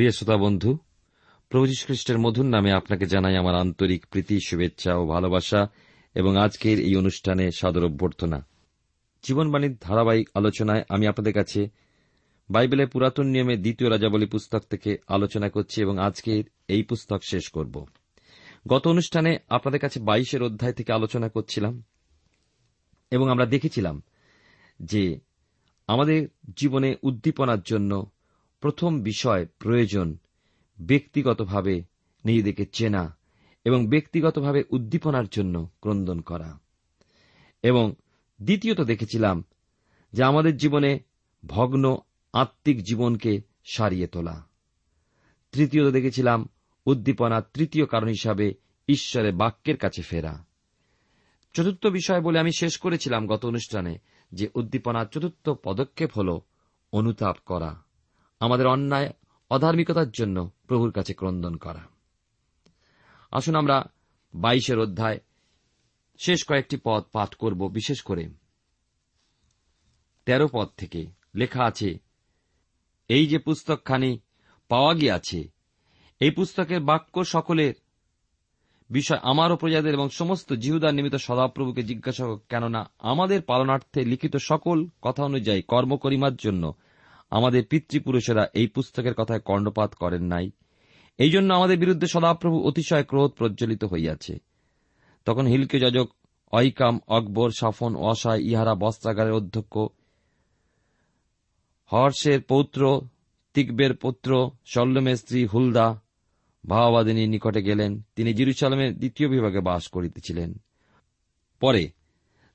প্রিয় শ্রোতা বন্ধু, প্রভু খ্রিস্টের মধুর নামে আপনাকে জানাই আমার আন্তরিক প্রীতি, শুভেচ্ছা ও ভালোবাসা এবং আজকের এই অনুষ্ঠানে সাদর অভ্যর্থনা। জীবনবাণীর ধারাবাহিক আলোচনায় আমি আপনাদের কাছে বাইবেলের পুরাতন নিয়মে দ্বিতীয় রাজাবলী পুস্তক থেকে আলোচনা করছি এবং আজকের এই পুস্তক শেষ করব। গত অনুষ্ঠানে আপনাদের কাছে বাইশের অধ্যায় থেকে আলোচনা করছিলাম এবং আমরা দেখেছিলাম যে আমাদের জীবনে উদ্দীপনার জন্য প্রথম বিষয় প্রয়োজন, ব্যক্তিগতভাবে নিজেদেরকে চেনা এবং ব্যক্তিগতভাবে উদ্দীপনার জন্য ক্রন্দন করা। এবং দ্বিতীয়ত দেখেছিলাম যে আমাদের জীবনে ভগ্ন, আত্মিক জীবনকে সারিয়ে তোলা। তৃতীয়ত দেখেছিলাম উদ্দীপনার তৃতীয় কারণ হিসাবে ঈশ্বরের বাক্যের কাছে ফেরা। চতুর্থ বিষয় বলে আমি শেষ করেছিলাম গত অনুষ্ঠানে যে উদ্দীপনার চতুর্থ পদক্ষেপ হল অনুতাপ করা। আমাদের অন্যায়, অধার্মিকতার জন্য প্রভুর কাছে ক্রন্দন করা। আসুন আমরা বাইশের অধ্যায় শেষ কয়েকটি পদ পাঠ করব, বিশেষ করে তেরো পদ থেকে লেখা আছে, এই যে পুস্তকখানি পাওয়া গিয়াছে, এই পুস্তকের বাক্য সকলের বিষয় আমারও প্রজাদের এবং সমস্ত জিহুদার নিমিত্ত সদাপ্রভুকে জিজ্ঞাসা কেননা আমাদের পালনার্থে লিখিত সকল কথা অনুযায়ী কর্ম করিমার জন্য আমাদের পিতৃপুরুষেরা এই পুস্তকের কথায় কর্ণপাত করেন নাই। এই জন্য আমাদের বিরুদ্ধে সদাপ্রভু অতিশয় ক্রোধ প্রজ্বলিত হইয়াছে। তখন হিলকে যাজক অইকাম অকবর, সাফন, অসায় ইহারা বস্ত্রাগারের অধ্যক্ষ, হর্ষের পৌত্র, তিকবের পুত্র, শল্যমের স্ত্রী হুলদা, ভাওবাদিনীর নিকটে গেলেন। তিনি জিরুসালামের দ্বিতীয় বিভাগে বাস করিতেছিলেন। পরে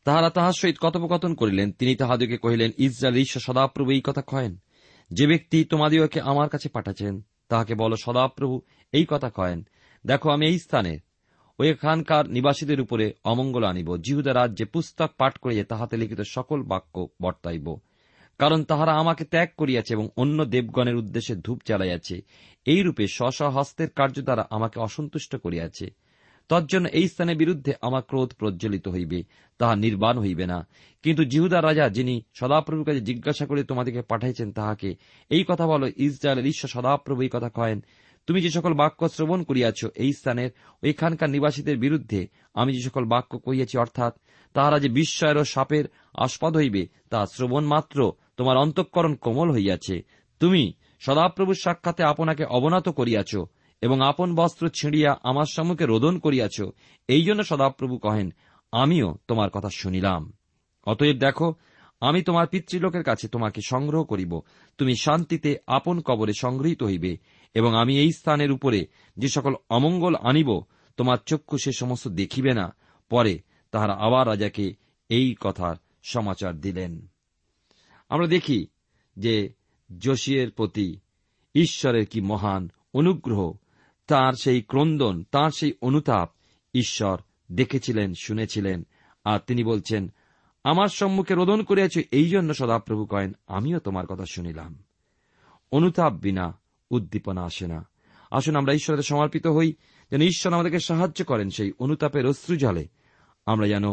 তাহারা তাহার সহিত কথোপকথন করিলেন। তিনি তাহাদিকে কহিলেন ইসরায়েল ঈশ্বর সদাপ্রভু এই কথা কহেন। যে ব্যক্তি তোমাদিওকে আমার কাছে পাঠাচ্ছেন তাহাকে বলো, সদাপ্রভু এই কথা কয়েন দেখো, আমি এই স্থানে ও এখানকার নিবাসীদের উপরে অমঙ্গল আনিব। জিহুদা রাজ্যে পুস্তক পাঠ করিয়ে তাহাতে লিখিত সকল বাক্য বর্তাইব। কারণ তাহারা আমাকে ত্যাগ করিয়াছে এবং অন্য দেবগণের উদ্দেশ্যে ধূপ চালাইয়াছে এইরূপে স্ব হস্তের কার্য দ্বারা আমাকে অসন্তুষ্ট করিয়াছে। তজ্জন্য এই স্থানের বিরুদ্ধে আমার ক্রোধ প্রজ্বলিত হইবে, তাহা নির্বাণ হইবে না। কিন্তু জিহুদা রাজা যিনি সদাপ্রভুর কাছে জিজ্ঞাসা করে তোমাদেরকে পাঠাইছেন তাহাকে, এই কথা বলো, ইসরায়েলের ঈশ্বর সদাপ্রভু এই কথা কয়েন, তুমি যে সকল বাক্য শ্রবণ করিয়াছ এই স্থানের ওইখানকার নিবাসীদের বিরুদ্ধে আমি যে সকল বাক্য কহিয়াছি, অর্থাৎ তাহারা যে বিস্ময়ের ও সাপের আস্পদ হইবে, তা শ্রবণ মাত্র তোমার অন্তঃকরণ কোমল হইয়াছে। তুমি সদাপ্রভুর সাক্ষাতে আপনাকে অবনত করিয়াছ। এবং আপন বস্ত্র ছিঁড়িয়া আমার সম্মুখে রোদন করিয়াছ, এই জন্য সদাপ্রভু কহেন, আমিও তোমার কথা শুনিলাম। অতএব দেখো, আমি তোমার পিতৃলোকের কাছে তোমাকে সংগ্রহ করিব। তুমি শান্তিতে আপন কবরে সংগৃহীত হইবে এবং আমি এই স্থানের উপরে যে সকল অমঙ্গল আনিব, তোমার চক্ষু সে সমস্ত দেখিবে না। পরে তাহারা আবার রাজাকে এই কথার সমাচার দিলেন। আমরা দেখি যে যোশিয়ের প্রতি ঈশ্বরের কি মহান অনুগ্রহ তার সেই ক্রন্দন, তার সেই অনুতাপ ঈশ্বর দেখেছিলেন, শুনেছিলেন। আর তিনি বলছেন, আমার সম্মুখে রোদন করিয়াছ এই জন্য সদাপ্রভু কয়েন, আমিও তোমার কথা শুনিলাম। অনুতাপ বিনা, উদ্দীপনা আসে না। আসুন আমরা ঈশ্বরের সমর্পিত হই, যেন ঈশ্বর আমাদেরকে সাহায্য করেন সেই অনুতাপের অশ্রু জলে আমরা যেন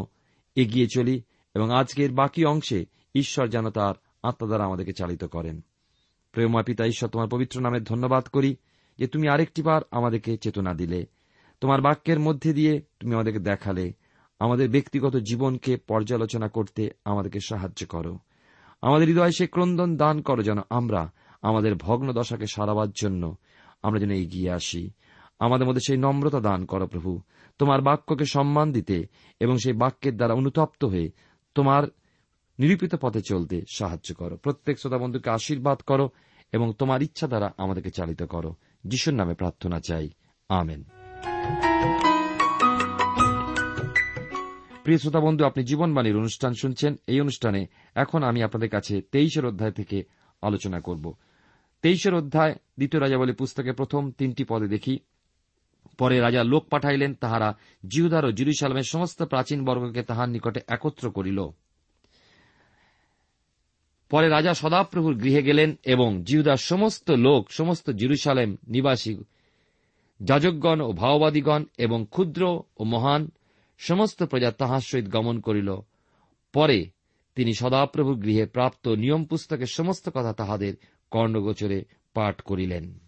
এগিয়ে চলি এবং আজকের বাকি অংশে ঈশ্বর যেন তার আত্মা দ্বারা আমাদেরকে চালিত করেন। প্রেমা পিতা, ঈশ্বর তোমার পবিত্র নামে ধন্যবাদ করি। যে তুমি আরেকটিবার আমাদেরকে চেতনা দিলে, তোমার বাক্যের মধ্যে দিয়ে তুমি আমাদেরকে দেখালে, আমাদের ব্যক্তিগত জীবনকে পর্যালোচনা করতে আমাদেরকে সাহায্য করো। আমাদের হৃদয়ে সে ক্রন্দন দান করো যেন আমরা আমাদের ভগ্ন দশাকে সারাবার জন্য আমরা যেন এগিয়ে আসি। আমাদের মধ্যে সেই নম্রতা দান করো প্রভু। তোমার বাক্যকে সম্মান দিতে এবং সেই বাক্যের দ্বারা অনুতপ্ত হয়ে তোমার নিরূপিত পথে চলতে সাহায্য করো। প্রত্যেক শ্রোতা বন্ধুকে আশীর্বাদ করো এবং তোমার ইচ্ছা দ্বারা আমাদেরকে চালিত করো। যিশুর নামে প্রার্থনা চাই। আমেন। প্রিয় শ্রোতা বন্ধু, আপনি জীবনবাণীর অনুষ্ঠান শুনছেন। এই অনুষ্ঠানে এখন আমি আপনাদের কাছে তেইশের অধ্যায় থেকে আলোচনা করব। তেইশের অধ্যায়, দ্বিতীয় রাজাবলী পুস্তকে প্রথম তিনটি পদে দেখি। পরে রাজা লোক পাঠাইলেন, তাহারা জিহুদার ও জিরুসালামের সমস্ত প্রাচীন বর্গকে তাহার নিকটে একত্র করিল। পরে রাজা সদাপ্রভুর গৃহে গেলেন এবং জিহুদার সমস্ত লোক, সমস্ত জিরুসালেম নিবাসী যাজকগণ ও ভাওবাদীগণ এবং ক্ষুদ্র ও মহান সমস্ত প্রজা তাহার সহিত গমন করিল। পরে তিনি সদাপ্রভুর গৃহে প্রাপ্ত নিয়ম পুস্তকের সমস্ত কথা তাহাদের কর্ণগোচরে পাঠ করিলেন।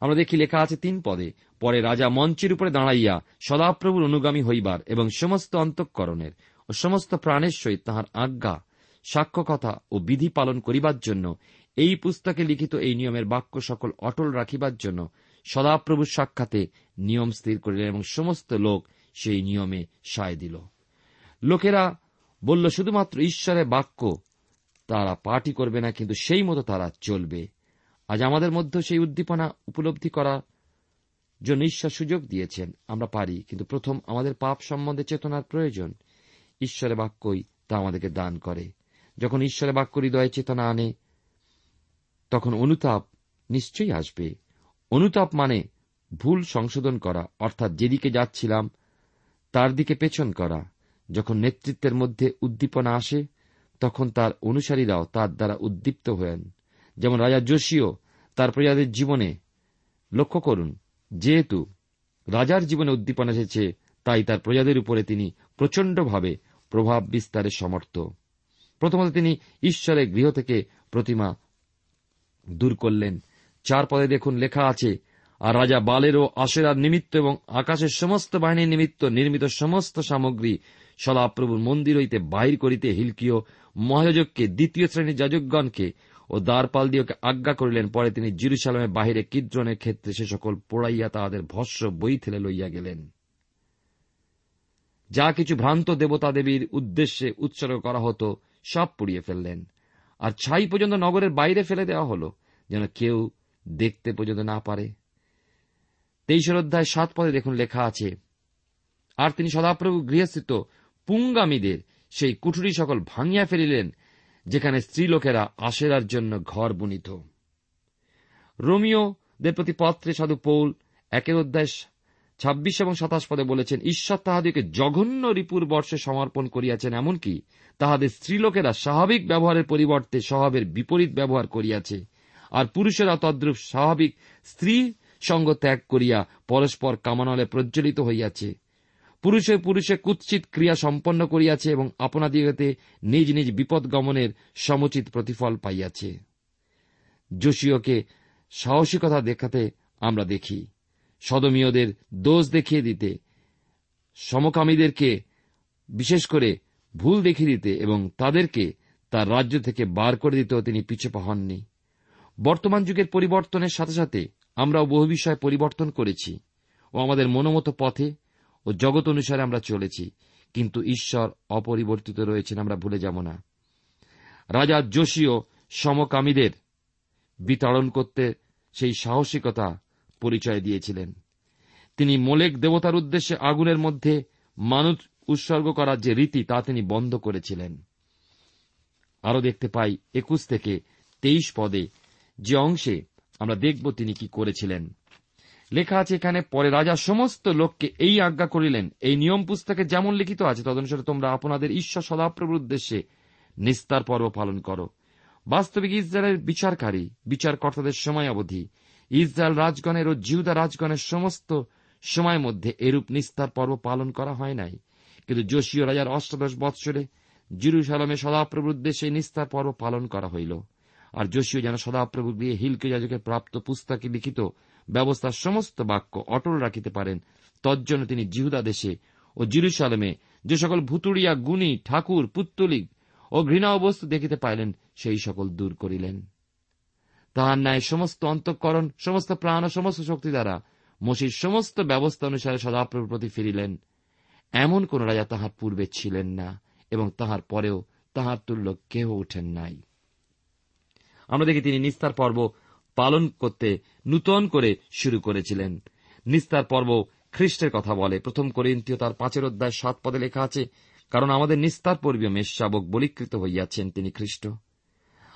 আমরা দেখি লেখা আছে তিন পদে, পরে রাজা মঞ্চের উপরে দাঁড়াইয়া সদাপ্রভুর অনুগামী হইবার এবং সমস্ত অন্তঃকরণের। ও সমস্ত প্রাণের সহিত তাহার আজ্ঞা সাক্ষ্য কথা ও বিধি পালন করিবার জন্য, এই পুস্তকে লিখিত এই নিয়মের বাক্য সকল অটল রাখিবার জন্য সদাপ্রভুর সাক্ষাতে নিয়ম স্থির করিলেন এবং সমস্ত লোক সেই নিয়মে সায় দিল। লোকেরা বলল, শুধুমাত্র ঈশ্বরের বাক্য তারা পাঠই করবে না, কিন্তু সেই মতো তারা চলবে। আজ আমাদের মধ্যে সেই উদ্দীপনা উপলব্ধি করার জন্য ঈশ্বর সুযোগ দিয়েছেন। আমরা পারি, কিন্তু প্রথম আমাদের পাপ সম্বন্ধে চেতনার প্রয়োজন। ঈশ্বরের বাক্যই তা আমাদেরকে দান করে। যখন ঈশ্বরের বাক্য হৃদয়ে চেতনা আনে, তখন অনুতাপ নিশ্চয়ই আসবে। অনুতাপ মানে ভুল সংশোধন করা, অর্থাৎ যেদিকে যাচ্ছিলাম, তার দিকে পেছন করা। যখন নেতৃত্বের মধ্যে উদ্দীপনা আসে, তখন তার অনুসারীরাও তার দ্বারা উদ্দীপ্ত হয়েন। যেমন রাজা যোশীও তার প্রজাদের জীবনে, লক্ষ্য করুন, যেহেতু রাজার জীবনে উদ্দীপনা এসেছে, তাই তার প্রজাদের উপরে তিনি প্রচণ্ডভাবে প্রভাব বিস্তারের সমর্থ। প্রথমত তিনি ঈশ্বরের গৃহ থেকে প্রতিমা দূর করলেন। চার পদে দেখুন লেখা আছে, আর রাজা বালেরও আশেরার নিমিত্ত এবং আকাশের সমস্ত বাহিনীর নিমিত্ত নির্মিত সমস্ত সামগ্রী সদাপ্রভুর মন্দির হইতে বাহির করিতে হিলকিও মহাযাজককে, দ্বিতীয় শ্রেণির যাজকগণকে ও দ্বারপালদিওকে আজ্ঞা করিলেন। পরে তিনি জিরুসালামের বাহিরে কিদ্রনের ক্ষেত্রে সে সকল পোড়াইয়া তাহাদের ভস্য বই থেলে লইয়া গেলেন। যা কিছু ভ্রান্ত দেবতা দেবীর উদ্দেশ্যে উৎসর্গ করা হতো, সব পুড়িয়ে ফেললেন। আর ছাই পর্যন্ত নগরের বাইরে ফেলে দেওয়া হল, যেন কেউ দেখতে পর্যন্ত না পারে। তেইশের অধ্যায় সাত পদে দেখুন লেখা আছে, আর তিনি সদাপ্রভু গৃহস্থিত পুঙ্গামীদের সেই কুঠুরি সকল ভাঙিয়া ফেলিলেন, যেখানে স্ত্রীলোকেরা আশেরার জন্য ঘর বুনিত। রোমিওদের প্রতি পত্রে সাধু পৌল একের অধ্যায় ছাব্বিশ এবং সাতাশ পদে বলেছেন, ঈশ্বর তাহাদিকে জঘন্য রিপুর বর্ষে সমর্পণ করিয়াছেন এমনকি তাহাদের স্ত্রীলোকেরা স্বাভাবিক ব্যবহারের পরিবর্তে স্বভাবের বিপরীত ব্যবহার করিয়াছে। আর পুরুষেরা তদ্রূপ স্বাভাবিক স্ত্রী সঙ্গ ত্যাগ করিয়া পরস্পর কামানলে প্রজ্বলিত হইয়াছে। পুরুষে পুরুষে কুৎসিত ক্রিয়া সম্পন্ন করিয়াছে এবং আপনাদিগতে নিজ নিজ বিপদ গমনের সমুচিত প্রতিফল পাইয়াছে। যোশীয়কে সাহসিকতা দেখাতে আমরা দেখি। সদমীয়দের দোষ দেখিয়ে দিতে, সমকামীদেরকে বিশেষ করে ভুল দেখিয়ে দিতে এবং তাদেরকে তার রাজ্য থেকে বার করে দিতেও তিনি পিছপা হননি। বর্তমান যুগের পরিবর্তনের সাথে সাথে আমরাও বহু বিষয় পরিবর্তন করেছি ও আমাদের মনোমত পথে ও জগৎ অনুসারে আমরা চলেছি, কিন্তু ঈশ্বর অপরিবর্তিত রয়েছেন আমরা ভুলে যাব না। রাজা যোশীয় সমকামীদের বিতাড়ন করতে সেই সাহসিকতা পরিচয় দিয়েছিলেন। তিনি মোলেক দেবতার উদ্দেশ্যে আগুনের মধ্যে মানুষ উৎসর্গ করার যে রীতি, তা তিনি বন্ধ করেছিলেন। আরও দেখতে পাই, একুশ থেকে তেইশ পদে যে অংশে আমরা দেখব তিনি কি করেছিলেন। লেখা আছে এখানে, পরে রাজা সমস্ত লোককে এই আজ্ঞা করিলেন, এই নিয়ম পুস্তকে যেমন লিখিত আছে, তদনুসারে তোমরা আপনাদের ঈশ্বর সদাপ্রভুর উদ্দেশ্যে নিস্তার পর্ব পালন করো। বাস্তবিক ইসরায়েলের বিচারকারী, বিচারকর্তাদের সময় অবধি ইসরায়েল রাজগণের ও জিউদা রাজগণের সমস্ত সময় মধ্যে এরূপ নিস্তার পর্ব পালন করা হয় নাই। কিন্তু যোশীয় রাজার অষ্টাদশ বৎসরে জিরুসালামে সদাপ্রভুর উদ্দেশ্যে নিস্তার পর্ব পালন করা হইল। আর যোশীয় যেন সদাপ্রভু গিয়ে হিলকে যাজকের প্রাপ্ত পুস্তকে লিখিত ব্যবস্থার সমস্ত বাক্য অটল রাখিতে পারেন, তজ্জন্য তিনি জিহুদা দেশে ও জিরুসালামে যে সকল ভুতুড়িয়া গুণী, ঠাকুর, পুত্তলিক ও ঘৃণা বস্তু দেখিতে পাইলেন, সেই সকল দূর করিলেন। তাহার ন্যায় সমস্ত অন্তঃকরণ, সমস্ত প্রাণ ও সমস্ত শক্তি দ্বারা মসির সমস্ত ব্যবস্থা অনুসারে সদাপ্রভুর প্রতি ফিরিলেন। এমন কোন রাজা তাহার পূর্বে ছিলেন না এবং তাহার পরেও তাহার তুল্য কেহ উঠেন নাই। আমরা দেখি তিনি নিস্তার পর্ব পালন করতে নূতন করে শুরু করেছিলেন। নিস্তার পর্ব খ্রিস্টের কথা বলে। প্রথম করিন্তীয় তার পাঁচের অধ্যায় সাত পদে লেখা আছে, কারণ আমাদের নিস্তার পর্বীয় মেষ শাবক বলিকৃত হইয়াছেন তিনি খ্রিস্ট।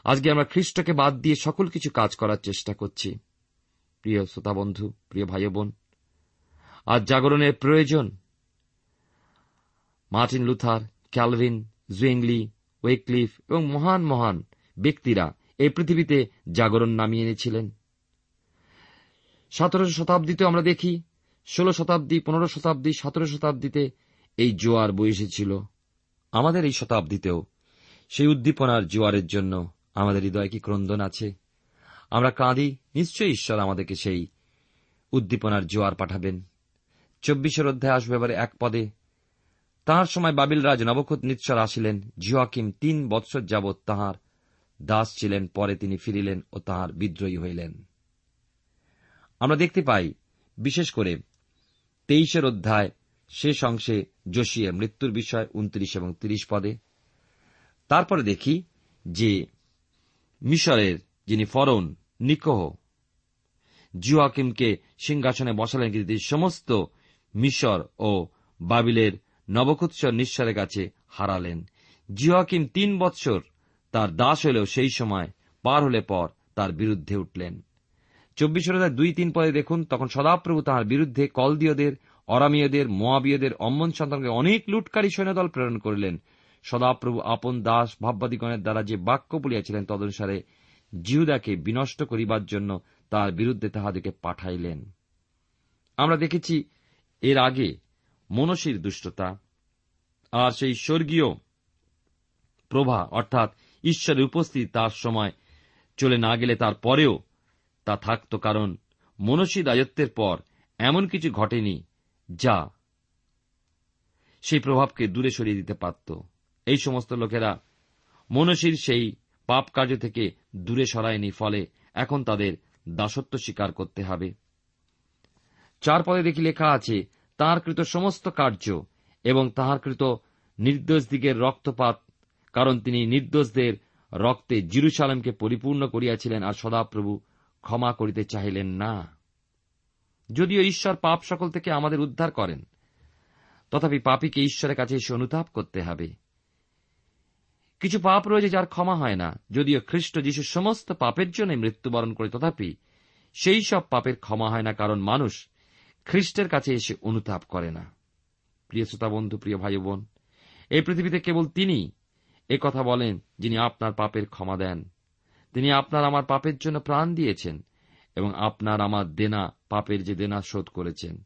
আজকে আমরা খ্রিস্টকে বাদ দিয়ে সকল কিছু কাজ করার চেষ্টা করছি। প্রিয় শ্রোতা বন্ধু, প্রিয় ভাই বোন, আজ জাগরণের প্রয়োজন। Martin Luther, Calvin Zwingli Wycliffe এবং মহান মহান ব্যক্তিরা এই পৃথিবীতে জাগরণ নামিয়ে এনেছিলেন। সতেরোশো শতাব্দীতে আমরা দেখি, ষোলো শতাব্দী, পনেরো শতাব্দী, সতেরো শতাব্দীতে এই জোয়ার বই এসেছিল। আমাদের এই শতাব্দীতেও সেই উদ্দীপনার জোয়ারের জন্য আমাদের হৃদয় কি ক্রন্দন আছে? আমরা কাঁদি, নিশ্চয়ই ঈশ্বর আমাদেরকে সেই উদ্দীপনার জোয়ার পাঠাবেন। চব্বিশের অধ্যায় আসবে এবারে এক পদে। তাহার সময় বাবিল রাজ নবখত নিৎসর আসিলেন জিওয়াকিম তিন বৎসর যাবৎ তাহার দাস ছিলেন, পরে তিনি ফিরিলেন ও তাহার বিদ্রোহী হইলেন। আমরা দেখতে পাই, বিশেষ করে তেইশের অধ্যায় শেষ অংশে যোশিয়ে মৃত্যুর বিষয়, উনত্রিশ এবং তিরিশ পদে। তারপরে দেখি যে মিশরের যিনি ফরন, নিকোহ। জিওয়াকিমকে সিংহাসনে বসালেন কিন্তু সমস্ত মিশর ও বাবিলের নবকুৎসর নিঃস্বরের কাছে হারালেন। জিওয়াকিম তিন বৎসর তার দাস হলেও সেই সময় পার হলে পর তার বিরুদ্ধে উঠলেন। চব্বিশ হাজার দুই তিন পদে দেখুন, তখন সদাপ্রভু তাহার বিরুদ্ধে কলদীয়দের, অরামীয়দের, মোয়াবীয়দের, অম্মন সন্তানকে অনেক লুটকারী সৈন্যদল প্রেরণ করিলেন। সদাপ্রভু আপন দাস ভাববাদীগণের দ্বারা যে বাক্য বলিয়াছিলেন তদনুসারে জিহুদাকে বিনষ্ট করিবার জন্য তার বিরুদ্ধে তাহাদেরকে পাঠাইলেন। আমরা দেখেছি এর আগে মনসীর দুষ্টতা, আর সেই স্বর্গীয় প্রভা, অর্থাৎ ঈশ্বরের উপস্থিতি তার সময় চলে না গেলে তার পরেও তা থাকত, কারণ মনসী রাজত্বের পর এমন কিছু ঘটেনি যা সেই প্রভাবকে দূরে সরিয়ে দিতে পারত। এই সমস্ত লোকেরা মনসীর সেই পাপ কার্য থেকে দূরে সরায়নি, ফলে এখন তাদের দাসত্ব স্বীকার করতে হবে। চার পদে দেখি লেখা আছে তাঁর কৃত সমস্ত কার্য এবং তাহার কৃত নির্দোষ দিকের রক্তপাত, কারণ তিনি নির্দোষদের রক্তে জিরুসালামকে পরিপূর্ণ করিয়াছিলেন আর সদাপ্রভু ক্ষমা করিতে চাহিলেন না। যদিও ঈশ্বর পাপ সকল থেকে আমাদের উদ্ধার করেন, তথাপি পাপীকে ঈশ্বরের কাছে এসে অনুতাপ করতে হবে। কিছু পাপ রয়েছে যার ক্ষমা হয় না। যদিও খ্রিস্ট যীশু সমস্ত পাপের জন্য মৃত্যুবরণ করে, তথাপি সেই সব পাপের ক্ষমা হয় না, কারণ মানুষ খ্রিস্টের কাছে এসে অনুতাপ করে না। প্রিয় শ্রোতা বন্ধু, প্রিয় ভাই বোন, এই পৃথিবীতে কেবল তিনি এ কথা বলেন যিনি আপনার পাপের ক্ষমা দেন। তিনি আপনার আমার পাপের জন্য প্রাণ দিয়েছেন এবং আপনার আমার দেনা, পাপের যে দেনা শোধ করেছেন।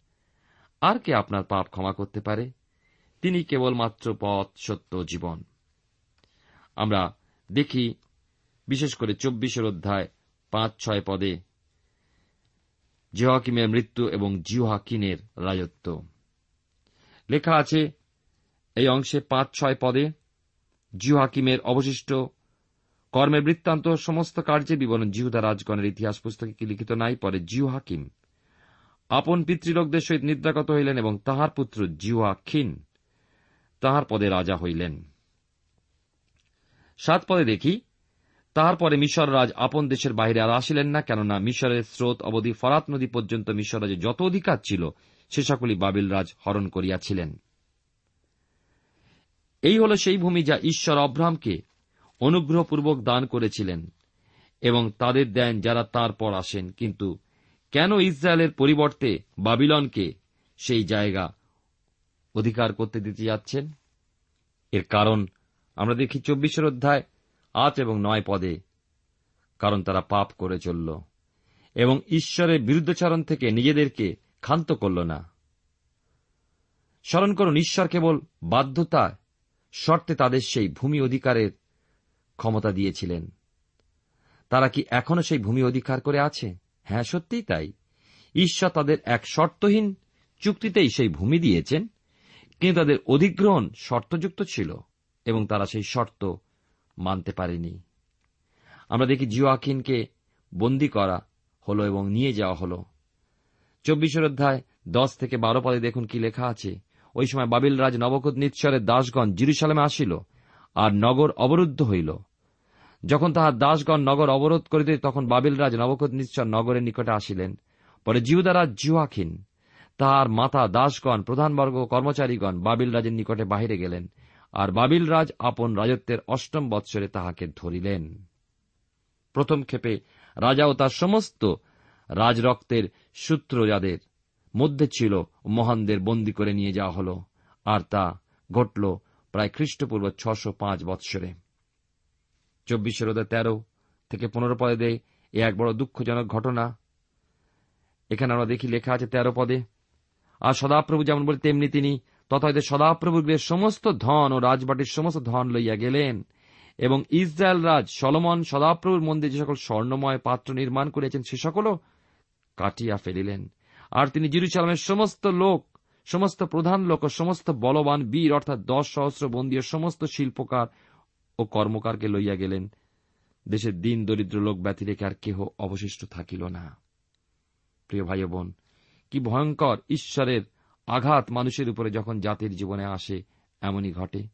আর কে আপনার পাপ ক্ষমা করতে পারে? তিনি কেবলমাত্র পথ, সত্য জীবন। আমরা দেখি, বিশেষ করে চব্বিশের অধ্যায় পাঁচ, ছয় পদে, জেহাকিমের মৃত্যু এবং জিহাকিনের রাজত্ব। লেখা আছে, এই অংশে পাঁচ, ছয় পদে, জিহাকিমের অবশিষ্ট কর্মের বৃত্তান্ত সমস্ত কার্যের বিবরণ জিহুদা রাজগণের ইতিহাস পুস্তকে কি লিখিত নাই, পরে জিউ হাকিম আপন পিতৃলোকদের সহিত নিদ্রাগত হইলেন এবং তাহার পুত্র জিউহাক্ষিন তাহার পদে রাজা হইলেন। সাত পদে দেখি তাহার পরে মিশর রাজ আপন দেশের বাহিরে আর আসিলেন না, কেননা মিশরের স্রোত অবধি ফরাত নদী পর্যন্ত মিশর রাজের যত অধিকার ছিল, সে সকলই বাবিল রাজ হরণ করিয়াছিলেন। এই হল সেই ভূমি যা ঈশ্বর অব্রাহামকে অনুগ্রহপূর্বক দান করেছিলেন এবং তাদের দেন যারা তার পর আসেন। কিন্তু কেন ইসরায়েলের পরিবর্তে বাবিলনকে সেই জায়গা অধিকার করতে দিতে যাচ্ছেন? এর কারণ আমরা দেখি চব্বিশের অধ্যায়, আট এবং নয় পদে, কারণ তারা পাপ করে চলল, এবং ঈশ্বরের বিরুদ্ধাচরণ থেকে নিজেদেরকে ক্ষান্ত করল না। স্মরণ করুন, ঈশ্বর কেবল বাধ্যতা শর্তে তাদের সেই ভূমি অধিকারের ক্ষমতা দিয়েছিলেন। তারা কি এখনও সেই ভূমি অধিকার করে আছে? হ্যাঁ সত্যিই তাই। ঈশ্বর তাদের এক শর্তহীন চুক্তিতেই সেই ভূমি দিয়েছেন, কিন্তু তাদের অধিগ্রহণ শর্তযুক্ত ছিল। এবং তারা সেই শর্ত মানতে পারেনি। আমরা দেখি জিওয়াকিনকে বন্দী করা হল এবং নিয়ে যাওয়া হল। চব্বিশের অধ্যায় দশ থেকে বারো পদে দেখুন কি লেখা আছে। ওই সময় বাবিল রাজ নবকত নিৎসরের দাসগণ জিরুসালামে আসিল আর নগর অবরুদ্ধ হইল। যখন তাহার দাসগণ নগর অবরোধ করিতে তখন বাবিল রাজ নবকত নিশ্চর নগরের নিকটে আসিলেন। পরে জিহুদারাজ জিহাখিন তাহার মাতা দাসগণ, প্রধানবর্গ কর্মচারীগণ বাবিল রাজের নিকটে বাহিরে গেলেন। আর বাবিল রাজ আপন রাজত্বের অষ্টম বৎসরে তাহাকে ধরিলেন। প্রথম ক্ষেপে রাজা ও তার সমস্ত রাজরক্তের সূত্র যাদের মধ্যে ছিল মহানদের বন্দি করে নিয়ে যাওয়া হল, আর তা ঘটল প্রায় খ্রিস্টপূর্ব ছশো পাঁচ বৎসরে। চব্বিশের ওদের তেরো থেকে পনেরো পদে দেয়, এ এক বড় দুঃখজনক ঘটনা। এখানে আমরা দেখি লেখা আছে তেরো পদে, আর সদাপ্রভু যেমন বলে, তেমনি তিনি তথা সদাপ্রভুর সমস্ত ধন ও রাজবাটির সমস্ত ধন লইয়া গেলেন। এবং ইসরায়েল রাজ সলমন সদাপ্রভুর মন্দির যে সকল স্বর্ণময় পাত্র নির্মাণ করিয়াছেন, সে সকলও কাটিয়া ফেলিলেন। আর তিনি জিরুসালামের সমস্ত লোক, সমস্ত প্রধান লোক ও সমস্ত বলবান বীর, অর্থাৎ দশ সহস্র বন্দী সমস্ত শিল্পকার ও কর্মকারকে লইয়া গেলেন। দেশের দিন দরিদ্র লোক ব্যতি রেখে আর কেহ অবশিষ্ট থাকিল না। প্রিয় ভাই বোন, কি ভয়ঙ্কর ঈশ্বরের আঘাত মানুষের উপরে যখন জাতির জীবনে আসে, এমনই ঘটে।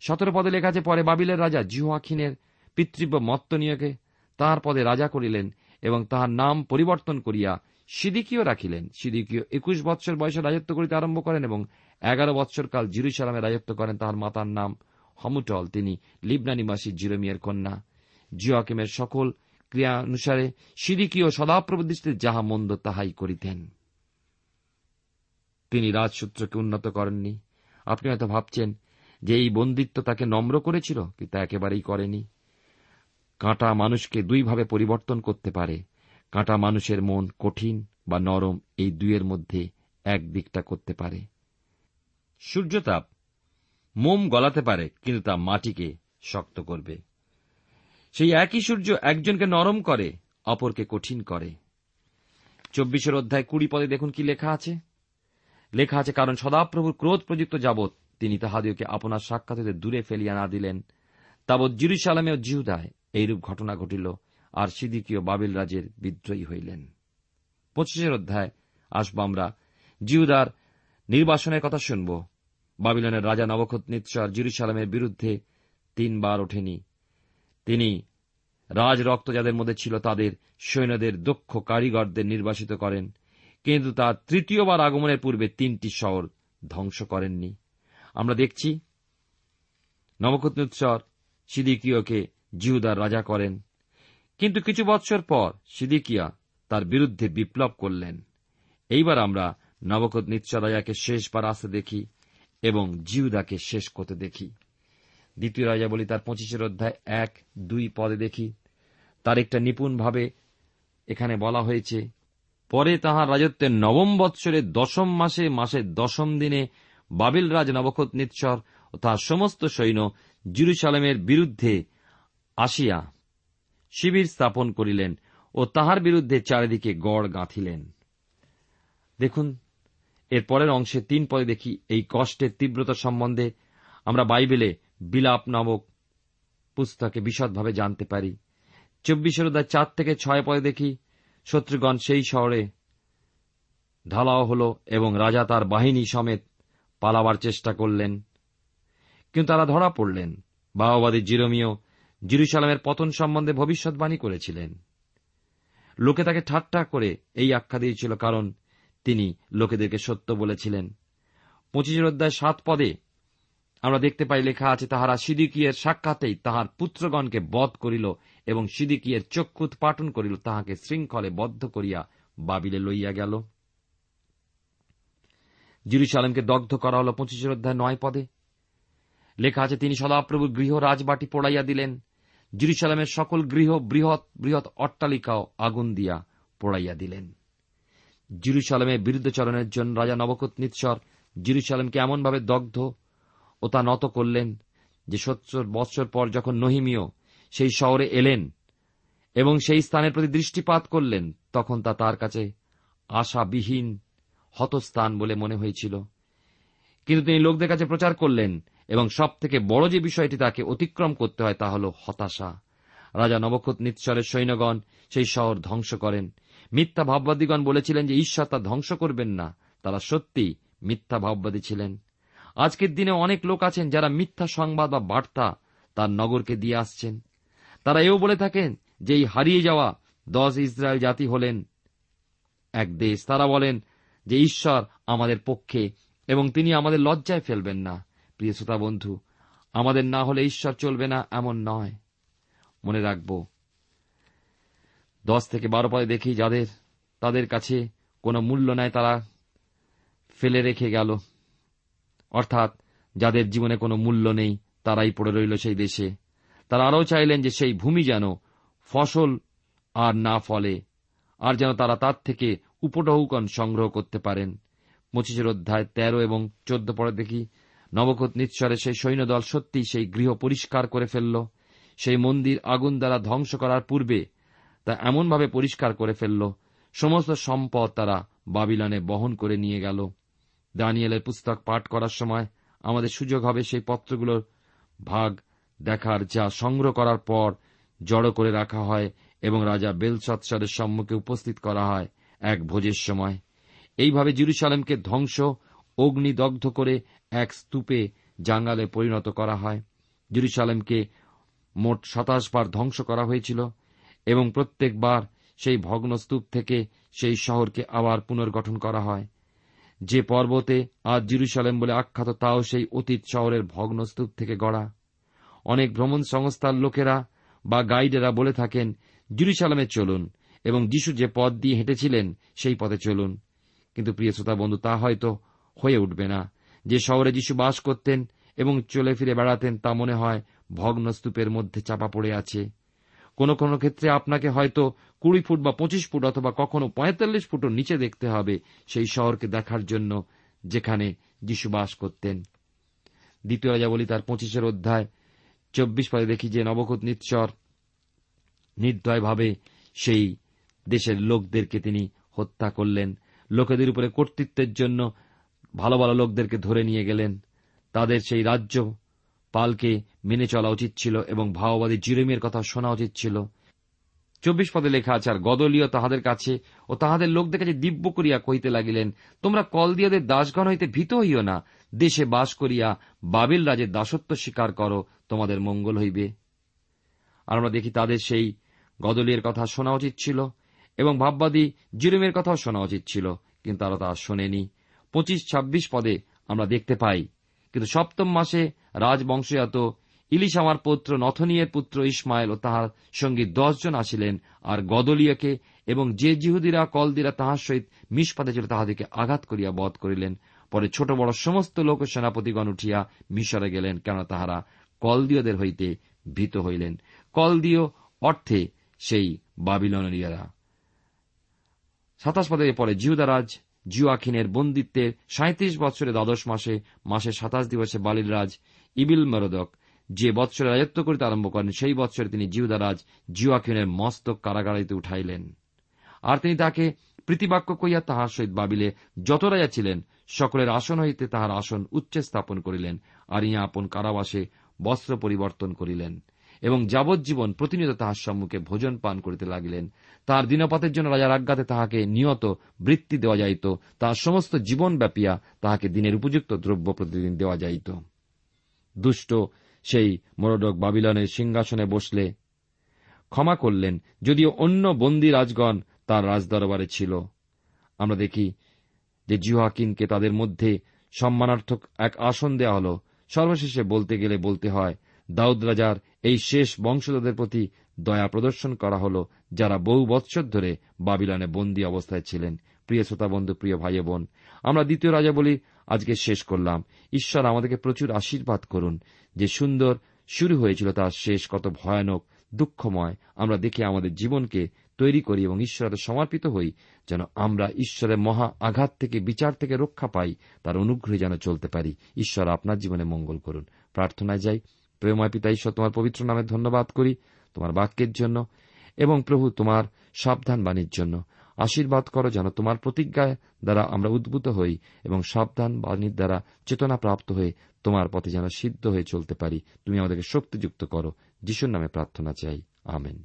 সতেরো পদে লেখা আছে, পরে বাবিলের রাজা জিহুয়াখিনের পিতৃব্য মত্তনীয়কে তাহার পদে রাজা করিলেন এবং তাহার নাম পরিবর্তন করিয়া সিদিকীয় রাখিলেন। সিদিকীয় একুশ বৎসর বয়সে রাজত্ব করিতে আরম্ভ করেন এবং এগারো বৎসর কাল জিরুসালামে রাজত্ব করেন তাহার মাতার নাম হমুটল। তিনি লিবনা নিবাসী জিরোমিয়ার কন্যা। জিওয়াকিমের সকল ক্রিয়া অনুসারে সিদিকীয় সদাপ্রভু যাহা মন্দ তাহাই করিতেন। তিনি রাজসূত্রকে উন্নত করেননি। আপনি হয়তো ভাবছেন যে এই বন্দিত্ব তাকে নম্র করেছিল, কিন্তু একেবারেই করেনি। কাঁটা মানুষকে দুইভাবে পরিবর্তন করতে পারে। কাঁটা মানুষের মন কঠিন বা নরম এই দুইয়ের মধ্যে এক দিকটা করতে পারে। সূর্যতাপ মোম গলাতে পারে, কিন্তু তা মাটিকে শক্ত করবে। সেই একই সূর্য একজনকে নরম করে, অপরকে কঠিন করে। চব্বিশের অধ্যায় কুড়ি পদে দেখুন কি লেখা আছে। লেখা আছে, কারণ সদাপ্রভুর ক্রোধ প্রযুক্ত যাবৎ তিনি তাহাদিওকে আপনার সাক্ষাৎ হইতে দূরে ফেলিয়া না দিলেন। তাবৎ জিরুসালামে ও জিহুদায় এইরূপ ঘটনা ঘটিল, আর সিদিকীয় বাবিল রাজের বিদ্রোহী হইলেন। পঁচিশের অধ্যায়, আসব আমরা। জিহুদার নির্বাসনের কথা শুনব। বাবিলনের রাজা নবখত নিৎসর জিরুসালামের বিরুদ্ধে তিনবার ওঠেনি। তিনি রাজ রক্ত যাদের মধ্যে ছিল তাদের সৈন্যদের দক্ষ কারিগরদের নির্বাসিত করেন। কিন্তু তার তৃতীয়বার আগমনের পূর্বে তিনটি শহর ধ্বংস করেননি। আমরা দেখছি নবকতনুৎসর সিদিকীয়কে জিহুদার রাজা করেন। কিন্তু কিছু বৎসর পর সিদিকিয়া তার বিরুদ্ধে বিপ্লব করলেন। এইবার আমরা নবকত নিশ্চরাজাকে শেষবার আসতে দেখি এবং জিউদাকে শেষ করতে দেখি। দ্বিতীয় রাজা বলি তার পঁচিশের অধ্যায় এক দুই পদে দেখি। তার একটা নিপুণভাবে এখানে বলা হয়েছে পরে তাহার রাজত্বের নবম বৎসরের দশম মাসে, মাসের দশম দিনে বাবিল রাজ নবকত নিচ্ছর ও তাহার সমস্ত সৈন্য জিরুসালামের বিরুদ্ধে আসিয়া শিবির স্থাপন করিলেন ও তাহার বিরুদ্ধে চারিদিকে গড় গাঁথিলেন। দেখুন, এর পরের অংশে তিন পদে দেখি এই কষ্টের তীব্রতা সম্বন্ধে আমরা বাইবেলে বিলাপ নামক পুস্তকে বিশদভাবে জানতে পারি। চব্বিশের অধ্যায় চার থেকে ছয় পদে দেখি শত্রুগণ সেই শহরে ঢালাও হল এবং রাজা তার বাহিনী সমেত পালাবার চেষ্টা করলেন। কিন্তু তারা ধরা পড়লেন। বাহবাদী জিরোমিও জিরুসালামের পতন সম্বন্ধে ভবিষ্যৎবাণী করেছিলেন। লোকে তাকে ঠাট্টা করে এই আখ্যা দিয়েছিল কারণ তিনি লোকেদেরকে সত্য বলেছিলেন। পঁচিশের অধ্যায় সাত পদে আমরা দেখতে পাই লেখা আছে, তাহারা সিদিকিয়ের সাক্ষাতেই তাহার পুত্রগণকে বধ করিল এবং সিদিকিয়ের চক্ষু উৎপাটন করিল, তাহাকে শৃঙ্খলে বদ্ধ করিয়া বাবিলে লইয়া গেল। জিরুসালামকে দগ্ধ করা হল পঁচিশের অধ্যায় নয় পদে। লেখা আছে, তিনি সদাপ্রভুর গৃহ রাজবাটি পোড়াইয়া দিলেন। জিরুসালামের সকল গৃহ, বৃহৎ বৃহৎ অট্টালিকাও আগুন দিয়া পোড়াইয়া দিলেন। জিরুসালামের বিরুদ্ধচরণের জন্য রাজা নবকত নিৎসর জিরুসালামকে এমনভাবে দগ্ধ ও তা নত করলেন যে সত্তর বৎসর পর যখন নহিমিও সেই শহরে এলেন এবং সেই স্থানের প্রতি দৃষ্টিপাত করলেন, তখন তা তার কাছে আশাবিহীন হতস্থান বলে মনে হয়েছিল। কিন্তু তিনি লোকদের কাছে প্রচার করলেন এবং সব থেকে বড় যে বিষয়টি তাকে অতিক্রম করতে হয় তা হল হতাশা। রাজা নবকত নিৎসরের সৈন্যগণ সেই শহর ধ্বংস করেন। মিথ্যা ভাববাদীগণ বলেছিলেন যে ঈশ্বর তা ধ্বংস করবেন না, তারা সত্যি মিথ্যা ভাববাদী ছিলেন। আজকের দিনে অনেক লোক আছেন যারা মিথ্যা সংবাদ বা বার্তা তার নগরকে দিয়ে আসছেন। তারা এও বলে থাকেন যে এই হারিয়ে যাওয়া দশ ইসরায়েল জাতি হলেন এক দেশ। তারা বলেন যে ঈশ্বর আমাদের পক্ষে এবং তিনি আমাদের লজ্জায় ফেলবেন না। প্রিয় শ্রোতা বন্ধু, আমাদের না হলে ঈশ্বর চলবে না এমন নয়। মনে রাখব, দশ থেকে বারো পদে দেখি যাদের, তাদের কাছে কোনো মূল্য নেয় তারা ফেলে রেখে গেল। অর্থাৎ যাদের জীবনে কোনো মূল্য নেই তারাই পড়ে রইল সেই দেশে। তারা আরও চাইলেন যে সেই ভূমি যেন ফসল আর না ফলে, আর যেন তারা তার থেকে উপটহুকন সংগ্রহ করতে পারেন। পঁচিশের অধ্যায় তেরো এবং চোদ্দ পরে দেখি নবকত নিঃস্বরে সেই সৈন্যদল সত্যি সেই গৃহ পরিষ্কার করে ফেলল। সেই মন্দির আগুন দ্বারা ধ্বংস করার পূর্বে তা এমনভাবে পরিষ্কার করে ফেলল, সমস্ত সম্পদ তারা বাবিলানে বহন করে নিয়ে গেল। দানিয়েলের পুস্তক পাঠ করার সময় আমাদের সুযোগ হবে সেই পত্রগুলোর ভাগ দেখার যা সংগ্রহ করার পর জড়ো করে রাখা হয় এবং রাজা বেলসৎসরের সম্মুখে উপস্থিত করা হয় এক ভোজের সময়। এইভাবে জিরুসালেমকে ধ্বংস, অগ্নিদগ্ধ করে এক স্তূপে জাঙ্গালে পরিণত করা হয়। জিরুসালেমকে মোট সাতাশ বার ধ্বংস করা হয়েছিল এবং প্রত্যেকবার সেই ভগ্ন স্তূপ থেকে সেই শহরকে আবার পুনর্গঠন করা হয়। যে পর্বতে আজ জিরুসালেম বলে আখ্যাত, তাও সেই অতীত শহরের ভগ্নস্তূপ থেকে গড়া। অনেক ভ্রমণ সংস্থার লোকেরা বা গাইডেরা বলে থাকেন, জিরুসালামে চলুন এবং যিশু যে পথ দিয়ে হেঁটেছিলেন, সেই পথে চলুন। কিন্তু প্রিয় শ্রোতা বন্ধু, তা হয়তো হয়ে উঠবে না। যে শহরে যিশু বাস করতেন এবং চলে ফিরে বেড়াতেন, তা মনে হয় ভগ্নস্তূপের মধ্যে চাপা পড়ে আছে। কোন কোন ক্ষেত্রে আপনাকে হয়তো কুড়ি ফুট বা পঁচিশ ফুট অথবা কখনো পঁয়তাল্লিশ ফুটও নিচে দেখতে হবে সেই শহরকে দেখার জন্য যেখানে যিশু বাস করতেন। দ্বিতীয় রাজা বলি তার পঁচিশের অধ্যায় চব্বিশ পদে দেখি যে নবকত নিৎসর নির্দয়ভাবে সেই দেশের লোকদেরকে তিনি হত্যা করলেন। লোকেদের উপরে কর্তৃত্বের জন্য ভালো ভালো লোকদেরকে ধরে নিয়ে গেলেন। তাদের সেই রাজ্য পালকে মেনে চলা উচিত ছিল এবং ভাওবাদী জিরেমের কথা শোনা উচিত ছিল। চব্বিশ পদে লেখা আছে, আর গদলীয় তাহাদের কাছে ও তাহাদের লোকদের কাছে দিব্য করিয়া কহিতে লাগিলেন, তোমরা কলদিয়াদের দাসগণ হইতে ভীত হইও না। দেশে বাস করিয়া বাবিল রাজের দাসত্ব স্বীকার করো, তোমাদের মঙ্গল হইবে। আর আমরা দেখি তাদের সেই গদলিয়ের কথা শোনা উচিত ছিল এবং ভাববাদী জিরুমের কথাও শোনা উচিত ছিল, কিন্তু তারা তা শোনেনি। পঁচিশ ছাব্বিশ পদে আমরা দেখতে পাই, কিন্তু সপ্তম মাসে রাজবংশজাত ইলিশামার পুত্র নথনিয়ের পুত্র ইসমাইল ও তাহার সঙ্গী দশজন আসিলেন, আর গদলিয়াকে এবং যে জিহুদিরা কলদিরা তাহার সহিত মিসপাতে ছিল তাহাদিকে আঘাত করিয়া বধ করিলেন। পরে ছোট বড় সমস্ত লোক সেনাপতিগণ উঠিয়া মিশরে গেলেন কেন তাহারা কলদীয়দের হইতে ভীত হইলেন। কলদীয় অর্থে সেই বাবিলনীয়রা। সাতাশ পদে পরে জিহুদারাজ জিওয়াখিনের বন্দিত্বের সাঁত্রিশ বৎসরে দ্বাদশ মাসে মাসে সাতাশ দিবসে বালির রাজ ইবিল মরদক যে বৎসরে রাজত্ব করিতে আরম্ভ করেন, সেই বৎসরে তিনি জিহুদারাজ জিওয়াখিনের মস্তক কারাগারিতে উঠাইলেন। আর তিনি তাকে প্রীতিবাক্য কইয়া তাহার সহিত বাবিলে যত রাজা ছিলেন, সকলের আসন হইতে তাহার আসন উচ্চে স্থাপন করিলেন, আর ইয়া আপন কারাবাসে বস্ত্র পরিবর্তন করিলেন, এবং যাবজ্জীবন প্রতিনিয়ত তাহার সম্মুখে ভোজন পান করিতে লাগিলেন। তাহার দিনপাতের জন্য রাজার আজ্ঞাতে তাহাকে নিয়ত বৃত্তি দেওয়া যাইত, তাহার সমস্ত জীবন ব্যাপিয়া তাহাকে দিনের উপযুক্ত দ্রব্য প্রতিদিন দেওয়া যাইত। দুষ্ট সেই মরডক বাবিলনের সিংহাসনে বসলে ক্ষমা করলেন, যদিও অন্য বন্দী রাজগণ তার রাজদরবারে ছিল। আমরা দেখি যে জিহাকিনকে তাদের মধ্যে সম্মানার্থক এক আসন দেওয়া হল। সর্বশেষে বলতে গেলে বলতে হয়, দাউদ রাজার এই শেষ বংশধরদের প্রতি দয়া প্রদর্শন করা হল, যারা বহু বৎসর ধরে বাবিলানে বন্দী অবস্থায় ছিলেন। প্রিয় শ্রোতা বন্ধু, প্রিয় ভাই বোন, আমরা দ্বিতীয় রাজা বলি, আজকে শেষ করলাম। ঈশ্বর আমাদেরকে প্রচুর আশীর্বাদ করুন। যে সুন্দর শুরু হয়েছিল তার শেষ কত ভয়ানক, দুঃখময়। আমরা দেখে আমাদের জীবনকে তৈরি করি এবং ঈশ্বরের সমর্পিত হই, যেন আমরা ঈশ্বরের মহা আঘাত থেকে, বিচার থেকে রক্ষা পাই, তার অনুগ্রহে যেন চলতে পারি। ঈশ্বর আপনার জীবনে মঙ্গল করুন। প্রার্থনায় যাই। প্রেময় পিতা, ঈশ্বর, তোমার পবিত্র নামে ধন্যবাদ করি তোমার বাক্যের জন্য এবং প্রভু, তোমার সাবধান বাণীর জন্য। আশীর্বাদ করো যেন তোমার প্রতিজ্ঞা দ্বারা আমরা উদ্ভূত হই এবং সাবধান বাণীর দ্বারা চেতনা প্রাপ্ত হয়ে তোমার পথে যেন সিদ্ধ হয়ে চলতে পারি। তুমি আমাদেরকে শক্তিযুক্ত করো। যিশুর নামে প্রার্থনা চাই। আমেন।